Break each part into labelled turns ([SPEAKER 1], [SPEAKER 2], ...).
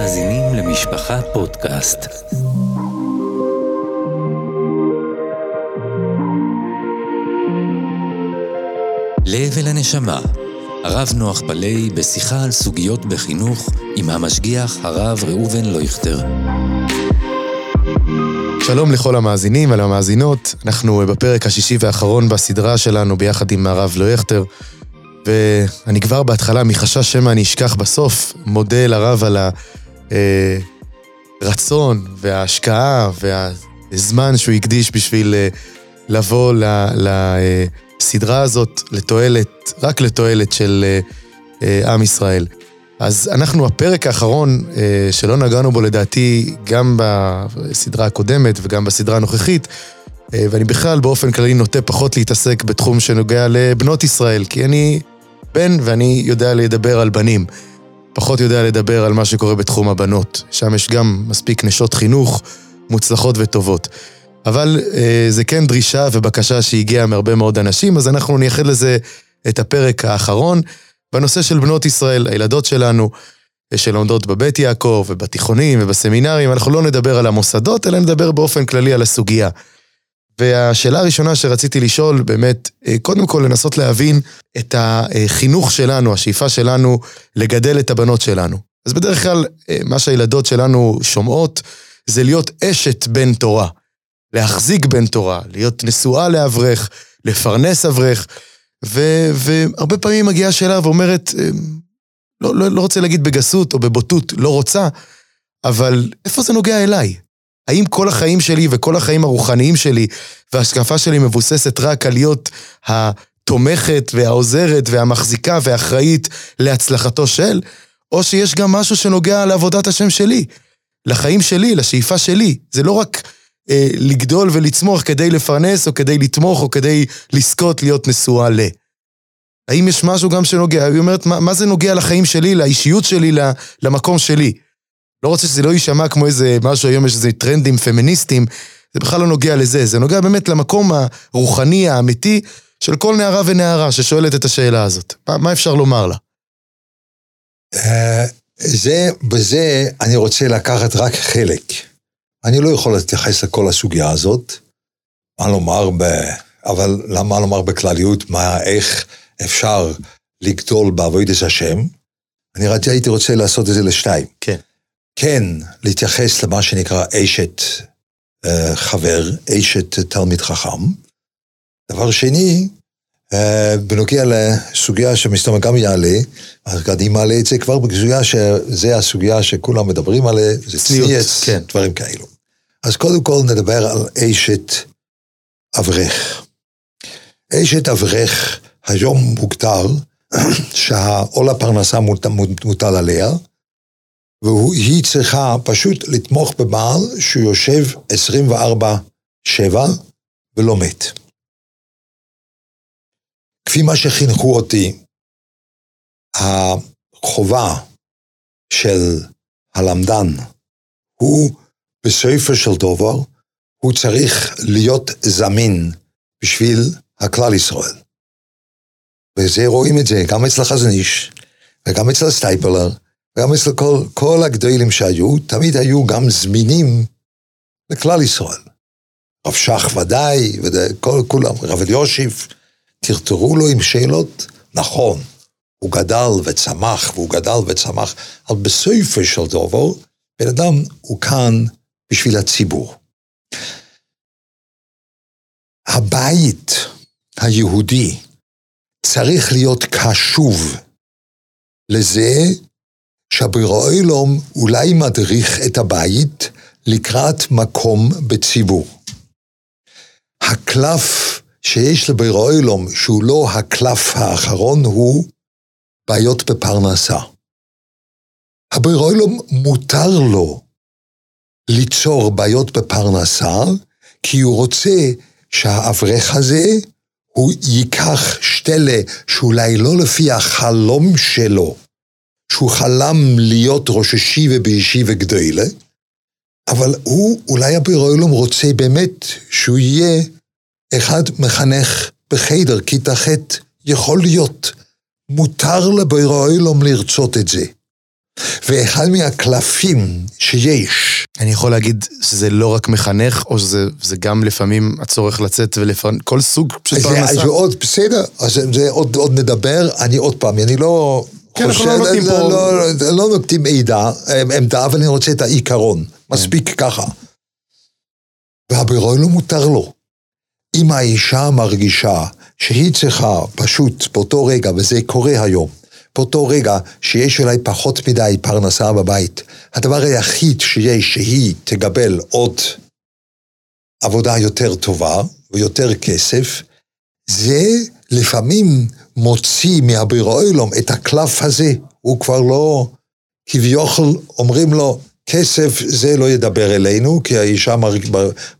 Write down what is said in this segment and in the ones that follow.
[SPEAKER 1] מאזינים למשפחה פודקאסט. לב אל הנשמה, הרב נוח פלאי בשיחה על סוגיות בחינוך עם המשגיח הרב ראובן לויכטר.
[SPEAKER 2] שלום לכל המאזינים ולמאזינות, אנחנו בפרק השישי והאחרון בסדרה שלנו ביחד עם הרב לויכטר. ואני כבר בהתחלה, מחשש שמא אני אשכח בסוף, מודה לרב על הרצון וההשקעה והזמן שהוא הקדיש בשביל אה, לבוא לסדרה הזאת לתועלת, רק לתועלת של אה, אה, עם ישראל. אז אנחנו, הפרק האחרון שלא נגענו בו לדעתי גם בסדרה הקודמת וגם בסדרה הנוכחית, ואני בכלל באופן כללי נוטה פחות להתעסק בתחום שנוגע לבנות ישראל, כי אני בן ואני יודע לדבר על בנים. פחות יודע לדבר על מה שקורה בתחום הבנות. שם יש גם מספיק נשות חינוך מוצלחות וטובות. אבל אה, זה כן דרישה ובקשה שהגיעה מהרבה מאוד אנשים, אז אנחנו נייחד לזה את הפרק האחרון בנושא של בנות ישראל, הילדות שלנו, אה, שלומדות בבית יעקב ובתיכונים ובסמינרים. אנחנו לא נדבר על המוסדות, אלא נדבר באופן כללי על הסוגיה. והשאלה הראשונה שרציתי לשאול, באמת, אה, קודם כל לנסות להבין את החינוך שלנו, השאיפה שלנו לגדל את הבנות שלנו. אז בדרך כלל, אה, מה שהילדות שלנו שומעות, זה להיות אשת בן תורה. להחזיק בן תורה, להיות נשואה לאברך, לפרנס אברך, ו- והרבה פעמים מגיעה השאלה ואומרת, אה, לא, לא, לא רוצה להגיד בגסות או בבוטות, לא רוצה, אבל איפה זה נוגע אליי? האם כל החיים שלי וכל החיים הרוחניים שלי וההשקפה שלי מבוססת רק על להיות התומכת והעוזרת והמחזיקה והאחראית להצלחתו של, או שיש גם משהו שנוגע לעבודת השם שלי, לחיים שלי, לשאיפה שלי. זה לא רק אה, לגדול ולצמוח כדי לפרנס או כדי לתמוך או כדי לזכות להיות נשואה ל. האם יש משהו גם שנוגע, היא אומרת, מה, מה זה נוגע לחיים שלי, לאישיות שלי, למקום שלי? לא רוצה שזה לא יישמע כמו איזה משהו, היום יש איזה טרנדים פמיניסטיים, זה בכלל לא נוגע לזה, זה נוגע באמת למקום הרוחני האמיתי של כל נערה ונערה ששואלת את השאלה הזאת. מה, מה אפשר לומר לה?
[SPEAKER 3] אה, זה, בזה אני רוצה לקחת רק חלק. אני לא יכול להתייחס לכל הסוגיה הזאת, מה לומר ב... אבל למה לומר בכלליות, מה, איך אפשר לגדול בעבודת השם? אני ראיתי, הייתי רוצה לעשות את זה לשתיים.
[SPEAKER 2] כן.
[SPEAKER 3] כן להתייחס למה שנקרא אשת uh, חבר, אשת תלמיד חכם. דבר שני, uh, בנוגע לסוגיה שמסתובב גם יעלה, אז אני מעלה את זה כבר בסוגיה שזה הסוגיה שכולם מדברים עליה, זה צניעות, כן. דברים כאלו. אז קודם כל נדבר על אשת אברך. אשת אברך היום מוגדר שהעול הפרנסה מוטל עליה, והיא צריכה פשוט לתמוך בבעל שהוא יושב 24-7 ולא מת. כפי מה שחינכו אותי, החובה של הלמדן הוא בסופו של דבר, הוא צריך להיות זמין בשביל הכלל ישראל. וזה רואים את זה גם אצל החזון איש, וגם אצל סטייפלר, גם אצל כל, כל הגדולים שהיו, תמיד היו גם זמינים לכלל ישראל. רב שך ודאי, וכל כולם, רב אליושיב, טרטרו לו עם שאלות, נכון, הוא גדל וצמח, והוא גדל וצמח, אבל בסופו של דבר, בן אדם הוא כאן בשביל הציבור. הבית היהודי צריך להיות קשוב לזה שהבורא אלום אולי מדריך את הבית לקראת מקום בציבור. הקלף שיש לבורא אלום, שהוא לא הקלף האחרון, הוא בעיות בפרנסה. הבורא אלום מותר לו ליצור בעיות בפרנסה, כי הוא רוצה שהאברך הזה, הוא ייקח שתלה שאולי לא לפי החלום שלו, שהוא חלם להיות ראש ישיבה בישיבה גדולה, אבל הוא, אולי הבירו רוצה באמת שהוא יהיה אחד מחנך בחדר, כיתה ח' יכול להיות. מותר לבירו לרצות את זה. ואחד מהקלפים שיש...
[SPEAKER 2] אני יכול להגיד שזה לא רק מחנך, או שזה גם לפעמים הצורך לצאת ולפעמים... כל סוג של פרנסה.
[SPEAKER 3] זה עוד, בסדר, אז זה עוד, עוד נדבר. אני עוד פעם, אני לא...
[SPEAKER 2] כן, אנחנו לא נותנים פה...
[SPEAKER 3] לא, לא, לא נוקטים עמדה, עמדה, אבל אני רוצה את העיקרון. מספיק. ככה. והבירוי לא מותר לו. אם האישה מרגישה שהיא צריכה פשוט באותו רגע, וזה קורה היום, באותו רגע שיש אולי פחות מדי פרנסה בבית, הדבר היחיד שיש שהיא תקבל עוד עבודה יותר טובה ויותר כסף, זה לפעמים מוציא מהבירואילום את הקלף הזה. הוא כבר לא, כביכול אומרים לו, כסף זה לא ידבר אלינו, כי האישה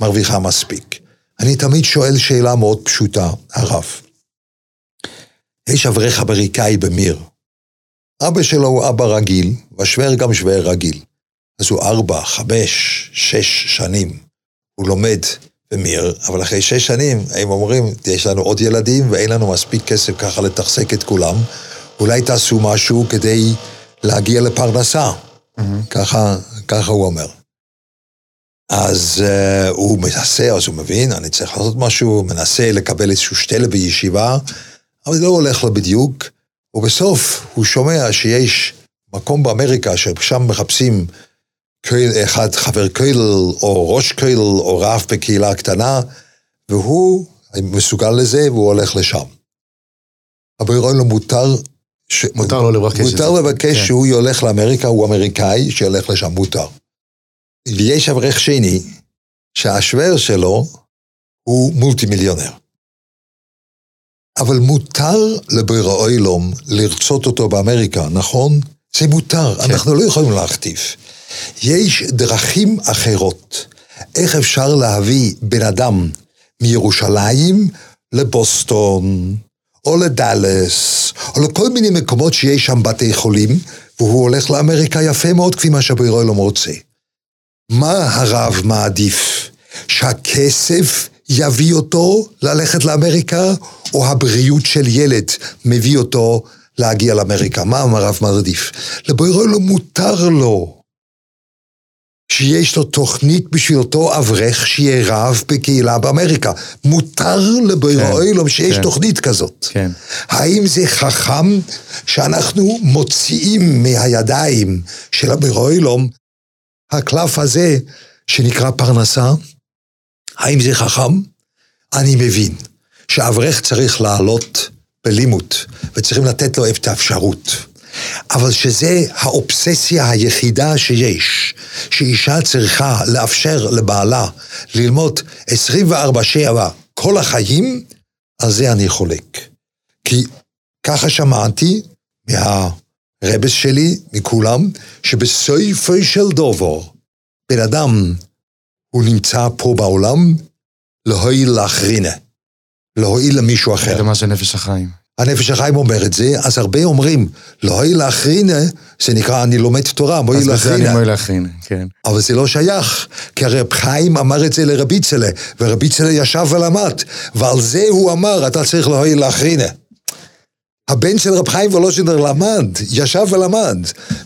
[SPEAKER 3] מרוויחה מספיק. אני תמיד שואל שאלה מאוד פשוטה, הרב. יש אברך אמריקאי במיר. אבא שלו הוא אבא רגיל, והשוור גם שוור רגיל. אז הוא ארבע, חמש, שש שנים. הוא לומד במיר, אבל אחרי שש שנים הם אומרים, יש לנו עוד ילדים ואין לנו מספיק כסף ככה לתחזק את כולם, אולי תעשו משהו כדי להגיע לפרנסה. Mm-hmm. ככה, ככה הוא אומר. אז uh, הוא מנסה, אז הוא מבין, אני צריך לעשות משהו, מנסה לקבל איזשהו שתל בישיבה, אבל זה לא הולך לו בדיוק, ובסוף הוא שומע שיש מקום באמריקה ששם מחפשים אחד חבר קייל, או ראש קייל, או רב בקהילה קטנה, והוא מסוגל לזה, והוא הולך לשם. אבל לו מותר...
[SPEAKER 2] ש... מותר לו לבקש
[SPEAKER 3] את זה. מותר לבקש כן. שהוא ילך לאמריקה, הוא אמריקאי, שילך לשם, מותר. ויש אברך שני, שהשוור שלו הוא מולטי מיליונר. אבל מותר לבירה אוילום לרצות אותו באמריקה, נכון? זה מותר, כן. אנחנו לא יכולים להכתיב. יש דרכים אחרות. איך אפשר להביא בן אדם מירושלים לבוסטון, או לדאלס, או לכל מיני מקומות שיש שם בתי חולים, והוא הולך לאמריקה יפה מאוד כפי מה שבירולום רוצה. מה הרב מעדיף? שהכסף יביא אותו ללכת לאמריקה, או הבריאות של ילד מביא אותו להגיע לאמריקה? מה הרב מעדיף? לבירולום מותר לו. שיש לו תוכנית בשביל אותו אברך שיהיה רב בקהילה באמריקה. מותר לבירואילום כן, שיש כן, תוכנית כזאת.
[SPEAKER 2] כן.
[SPEAKER 3] האם זה חכם שאנחנו מוציאים מהידיים של הבירואילום הקלף הזה שנקרא פרנסה? האם זה חכם? אני מבין שאברך צריך לעלות בלימוד וצריכים לתת לו את האפשרות. אבל שזה האובססיה היחידה שיש, שאישה צריכה לאפשר לבעלה ללמוד 24-7 כל החיים, על זה אני חולק. כי ככה שמעתי מהרבס שלי, מכולם, שבסופו של דובר, בן אדם, הוא נמצא פה בעולם, להועיל לאחרינה, להועיל למישהו אחר.
[SPEAKER 2] זה מה שנפש החיים.
[SPEAKER 3] הנפש החיים אומר את זה, אז הרבה אומרים, לא אוי לאחרינה, זה נקרא אני לומד תורה, בואי לאחרינה. אז
[SPEAKER 2] בזה אני מועיל לאחרינה, כן.
[SPEAKER 3] אבל זה לא שייך, כי הרב חיים אמר את זה לרבי צלה, ורבי צלה ישב ולמד, ועל זה הוא אמר, אתה צריך להועיל לאחרינה. הבן של רב חיים וולושינר למד, ישב ולמד,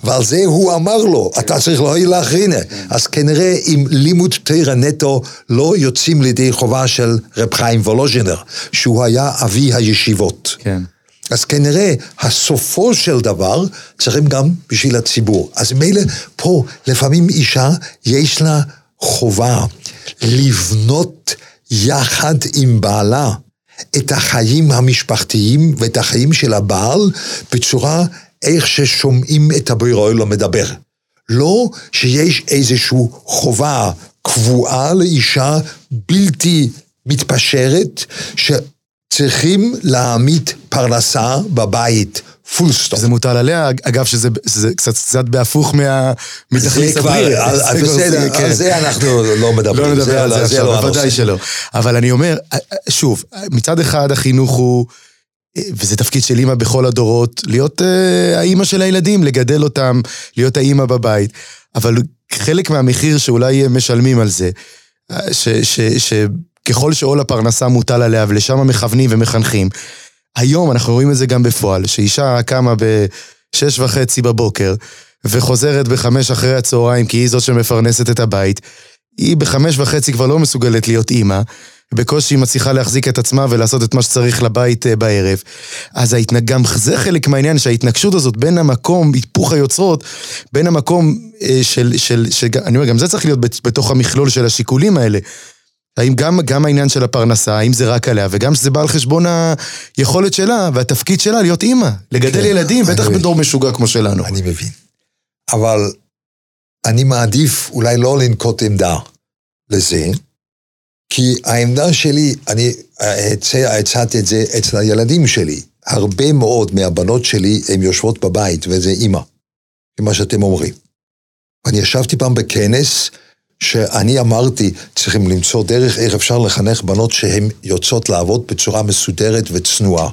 [SPEAKER 3] ועל זה הוא אמר לו, אתה צריך להועיל לאחרינה. אז כנראה אם לימוד תרא נטו לא יוצאים לידי חובה של רב חיים וולושינר, שהוא היה אבי הישיבות.
[SPEAKER 2] כן.
[SPEAKER 3] אז כנראה הסופו של דבר צריכים גם בשביל הציבור. אז מילא פה לפעמים אישה יש לה חובה לבנות יחד עם בעלה את החיים המשפחתיים ואת החיים של הבעל בצורה איך ששומעים את הבריאוי לא מדבר. לא שיש איזושהי חובה קבועה לאישה בלתי מתפשרת, שצריכים להעמיד פרנסה בבית. Full stop.
[SPEAKER 2] זה מוטל עליה, אגב, שזה זה קצת קצת בהפוך מה...
[SPEAKER 3] זה כבר, בסדר, על זה אנחנו לא מדברים.
[SPEAKER 2] לא נדבר על זה עכשיו, לא בוודאי שלא. אבל אני אומר, שוב, מצד אחד החינוך הוא... וזה תפקיד של אימא בכל הדורות, להיות אה, האימא של הילדים, לגדל אותם, להיות האימא בבית. אבל חלק מהמחיר שאולי משלמים על זה, שככל שעול הפרנסה מוטל עליה ולשם מכוונים ומחנכים, היום אנחנו רואים את זה גם בפועל, שאישה קמה בשש וחצי בבוקר, וחוזרת בחמש אחרי הצהריים, כי היא זאת שמפרנסת את הבית, היא בחמש וחצי כבר לא מסוגלת להיות אימא. בקושי היא מצליחה להחזיק את עצמה ולעשות את מה שצריך לבית אה, בערב. אז ההתנג... גם זה חלק מהעניין, שההתנגשות הזאת בין המקום, היפוך היוצרות, בין המקום אה, של, של, של, אני אומר, גם זה צריך להיות בתוך המכלול של השיקולים האלה. האם גם, גם העניין של הפרנסה, האם זה רק עליה, וגם שזה בא על חשבון היכולת שלה והתפקיד שלה להיות אימא, לגדל כן, ילדים, בטח בדור משוגע כמו שלנו.
[SPEAKER 3] אני מבין. אבל אני מעדיף אולי לא לנקוט עמדה לזה, כי העמדה שלי, אני הצעתי את זה אצל הילדים שלי. הרבה מאוד מהבנות שלי הן יושבות בבית, וזה אימא, מה שאתם אומרים. אני ישבתי פעם בכנס, שאני אמרתי, צריכים למצוא דרך איך אפשר לחנך בנות שהן יוצאות לעבוד בצורה מסודרת וצנועה.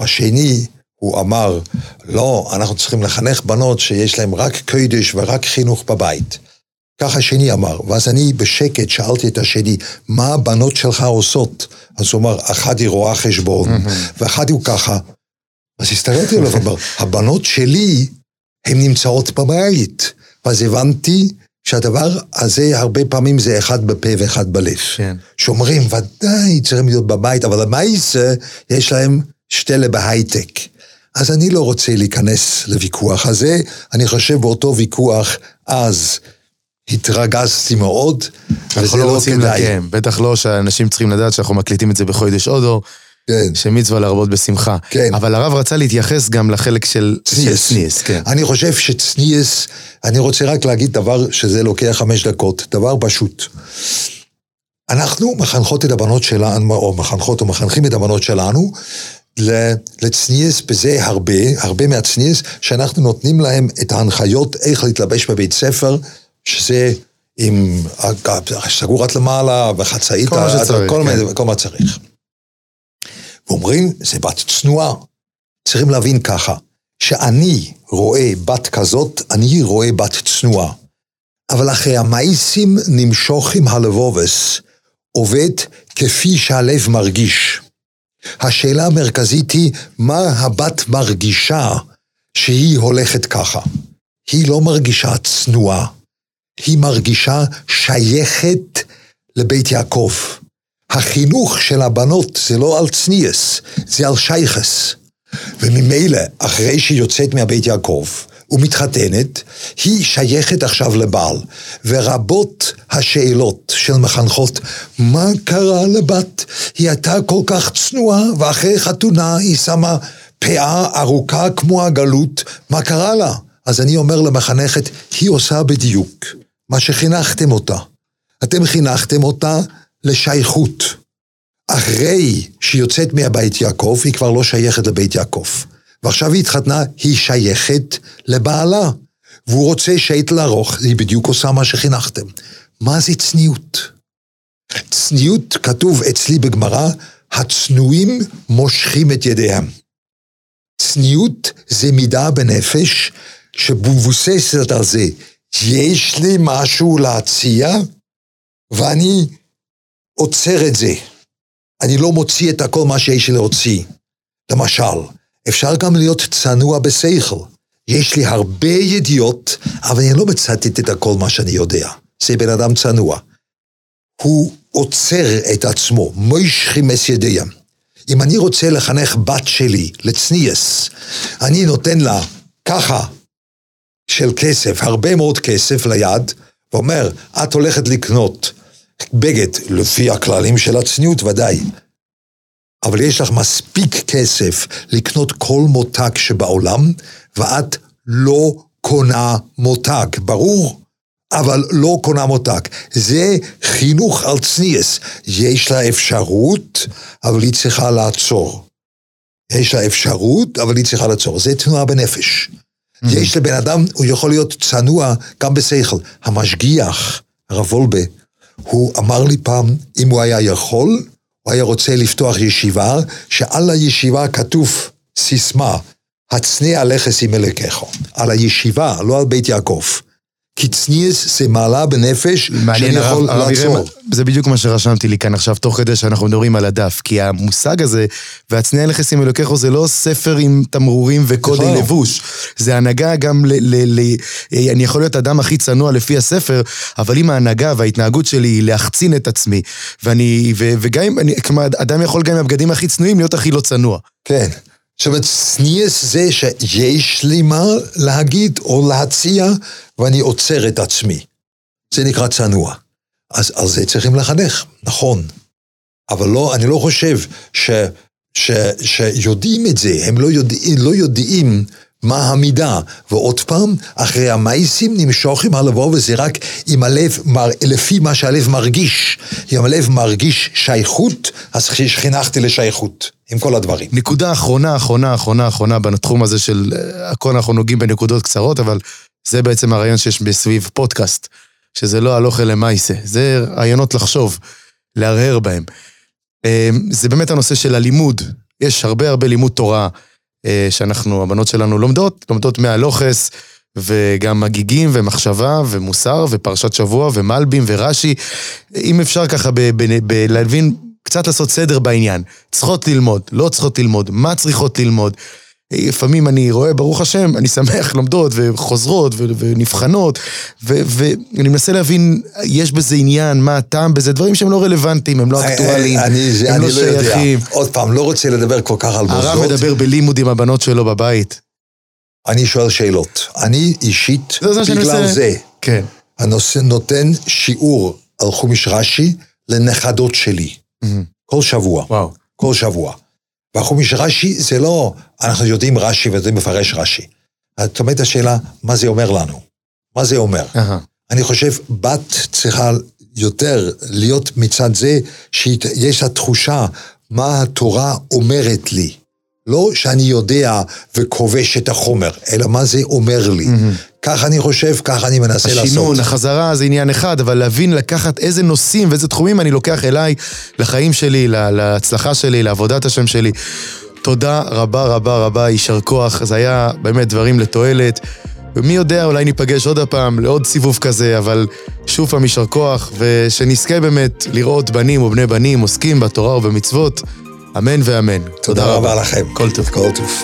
[SPEAKER 3] השני, הוא אמר, לא, אנחנו צריכים לחנך בנות שיש להן רק קודש ורק חינוך בבית. כך השני אמר, ואז אני בשקט שאלתי את השני, מה הבנות שלך עושות? אז הוא אמר, אחת היא רואה חשבון, ואחת הוא ככה. אז הסתכלתי עליו, אמר, הבנות שלי, הן נמצאות בבית. ואז הבנתי שהדבר הזה, הרבה פעמים זה אחד בפה ואחד בלב. כן. שאומרים, ודאי, צריכים להיות בבית, אבל למעשה, יש להם שתלה בהייטק. אז אני לא רוצה להיכנס לוויכוח הזה, אני חושב באותו ויכוח אז התרגזתי מאוד,
[SPEAKER 2] וזה לא, לא כדאי. לקיים, בטח לא שאנשים צריכים לדעת שאנחנו מקליטים את זה בחודש אודו. כן. שמצווה להרבות בשמחה. כן. אבל הרב רצה להתייחס גם לחלק של צניאס. צניאס כן.
[SPEAKER 3] אני חושב שצניאס, אני רוצה רק להגיד דבר שזה לוקח חמש דקות, דבר פשוט. אנחנו מחנכות את הבנות שלנו, או מחנכות או מחנכים את הבנות שלנו, לצניאס בזה הרבה, הרבה מהצניאס, שאנחנו נותנים להם את ההנחיות איך להתלבש בבית ספר, שזה עם סגור עד למעלה וחצאית,
[SPEAKER 2] כל מה שצריך,
[SPEAKER 3] כל, כן. כל מה שצריך. ואומרים, זה בת צנועה. צריכים להבין ככה, שאני רואה בת כזאת, אני רואה בת צנועה. אבל אחרי המאיסים נמשוך עם הלבובס, עובד כפי שהלב מרגיש. השאלה המרכזית היא, מה הבת מרגישה שהיא הולכת ככה? היא לא מרגישה צנועה. היא מרגישה שייכת לבית יעקב. החינוך של הבנות זה לא על צניאס, זה על שייכס. וממילא, אחרי שהיא יוצאת מהבית יעקב ומתחתנת, היא שייכת עכשיו לבעל. ורבות השאלות של מחנכות, מה קרה לבת? היא הייתה כל כך צנועה, ואחרי חתונה היא שמה פאה ארוכה כמו הגלות, מה קרה לה? אז אני אומר למחנכת, היא עושה בדיוק מה שחינכתם אותה. אתם חינכתם אותה לשייכות. אחרי שהיא יוצאת מהבית יעקב, היא כבר לא שייכת לבית יעקב. ועכשיו היא התחתנה, היא שייכת לבעלה. והוא רוצה שעת לערוך, היא בדיוק עושה מה שחינכתם. מה זה צניעות? צניעות, כתוב אצלי בגמרא, הצנועים מושכים את ידיהם. צניעות זה מידה בנפש שמבוססת על זה. יש לי משהו להציע, ואני עוצר את זה. אני לא מוציא את הכל מה שיש לי להוציא. למשל, אפשר גם להיות צנוע בשכל. יש לי הרבה ידיעות, אבל אני לא מצטט את הכל מה שאני יודע. זה בן אדם צנוע. הוא עוצר את עצמו, מוישכים את ידיהם. אם אני רוצה לחנך בת שלי לצניאס, אני נותן לה ככה של כסף, הרבה מאוד כסף ליד, ואומר, את הולכת לקנות בגד לפי הכללים של הצניעות, ודאי. אבל יש לך מספיק כסף לקנות כל מותג שבעולם, ואת לא קונה מותג, ברור? אבל לא קונה מותג. זה חינוך על צניאס. יש לה אפשרות, אבל היא צריכה לעצור. יש לה אפשרות, אבל היא צריכה לעצור. זה תנועה בנפש. Mm-hmm. יש לבן אדם, הוא יכול להיות צנוע גם בשכל. המשגיח, הרב וולבה, הוא אמר לי פעם, אם הוא היה יכול, הוא היה רוצה לפתוח ישיבה, שעל הישיבה כתוב סיסמה, הצנע לכס עם אלוקיך. על הישיבה, לא על בית יעקב. כי צניעס זה מעלה בנפש שאני יכול
[SPEAKER 2] הרב,
[SPEAKER 3] לעצור.
[SPEAKER 2] זה בדיוק מה שרשמתי לי כאן עכשיו, תוך כדי שאנחנו מדברים על הדף. כי המושג הזה, והצניע נכס עם אלוקיך, זה לא ספר עם תמרורים וקודי
[SPEAKER 3] לא.
[SPEAKER 2] לבוש. זה הנהגה גם ל... ל, ל אה, אני יכול להיות אדם הכי צנוע לפי הספר, אבל אם ההנהגה וההתנהגות שלי היא להחצין את עצמי, ואני... ו, וגם אם... אני- כלומר, אדם יכול גם עם הבגדים הכי צנועים להיות הכי לא צנוע.
[SPEAKER 3] כן. זאת אומרת, צניעס זה שיש לי מה להגיד או להציע, ואני עוצר את עצמי. זה נקרא צנוע. אז על זה צריכים לחנך, נכון. אבל לא, אני לא חושב ש, ש, שיודעים את זה, הם לא יודעים, לא יודעים מה המידה. ועוד פעם, אחרי המייסים נמשוך עם הלבוא, וזה רק עם הלב, מר, לפי מה שהלב מרגיש. אם הלב מרגיש שייכות, אז חינכתי לשייכות, עם כל הדברים.
[SPEAKER 2] נקודה אחרונה, אחרונה, אחרונה, אחרונה בתחום הזה של אה, הכל אנחנו נוגעים בנקודות קצרות, אבל זה בעצם הרעיון שיש בסביב פודקאסט, שזה לא הלוכה למעשה, זה רעיונות לחשוב, להרהר בהם. אה, זה באמת הנושא של הלימוד, יש הרבה הרבה לימוד תורה שאנחנו, הבנות שלנו לומדות, לומדות מהלוכס, וגם הגיגים ומחשבה ומוסר ופרשת שבוע ומלבים ורש"י. אם אפשר ככה להבין, קצת לעשות סדר בעניין. צריכות ללמוד, לא צריכות ללמוד, מה צריכות ללמוד. לפעמים אני רואה, ברוך השם, אני שמח, לומדות וחוזרות ו- ונבחנות, ואני מנסה להבין, יש בזה עניין, מה הטעם בזה, דברים שהם לא רלוונטיים, הם לא אקטואליים,
[SPEAKER 3] אני, זה,
[SPEAKER 2] הם לא
[SPEAKER 3] לא.
[SPEAKER 2] שייכים.
[SPEAKER 3] עוד פעם, לא רוצה לדבר כל כך על
[SPEAKER 2] הרב
[SPEAKER 3] מוסדות.
[SPEAKER 2] מדבר בלימוד עם הבנות שלו בבית.
[SPEAKER 3] אני שואל שאלות. אני אישית, בגלל. זה,
[SPEAKER 2] כן.
[SPEAKER 3] הנושא נותן שיעור על חומיש רש"י לנכדות שלי. כל שבוע.
[SPEAKER 2] וואו.
[SPEAKER 3] כל שבוע. והחומיש רש"י זה לא, אנחנו יודעים רש"י ויודעים לפרש רש"י. את אומרת השאלה, מה זה אומר לנו? מה זה אומר?
[SPEAKER 2] אהה.
[SPEAKER 3] אני חושב, בת צריכה יותר להיות מצד זה שיש לה תחושה מה התורה אומרת לי. לא שאני יודע וכובש את החומר, אלא מה זה אומר לי. כך אני חושב, כך אני מנסה לעשות.
[SPEAKER 2] השינון, החזרה זה עניין אחד, אבל להבין, לקחת איזה נושאים ואיזה תחומים אני לוקח אליי, לחיים שלי, לה- להצלחה שלי, לעבודת השם שלי. תודה רבה רבה רבה, יישר כוח, זה היה באמת דברים לתועלת. ומי יודע, אולי ניפגש עוד הפעם לעוד סיבוב כזה, אבל שוב פעם יישר כוח, ושנזכה באמת לראות בנים ובני בנים עוסקים בתורה ובמצוות. אמן ואמן.
[SPEAKER 3] תודה רבה לכם.
[SPEAKER 2] כל טוב.
[SPEAKER 3] כל טוב.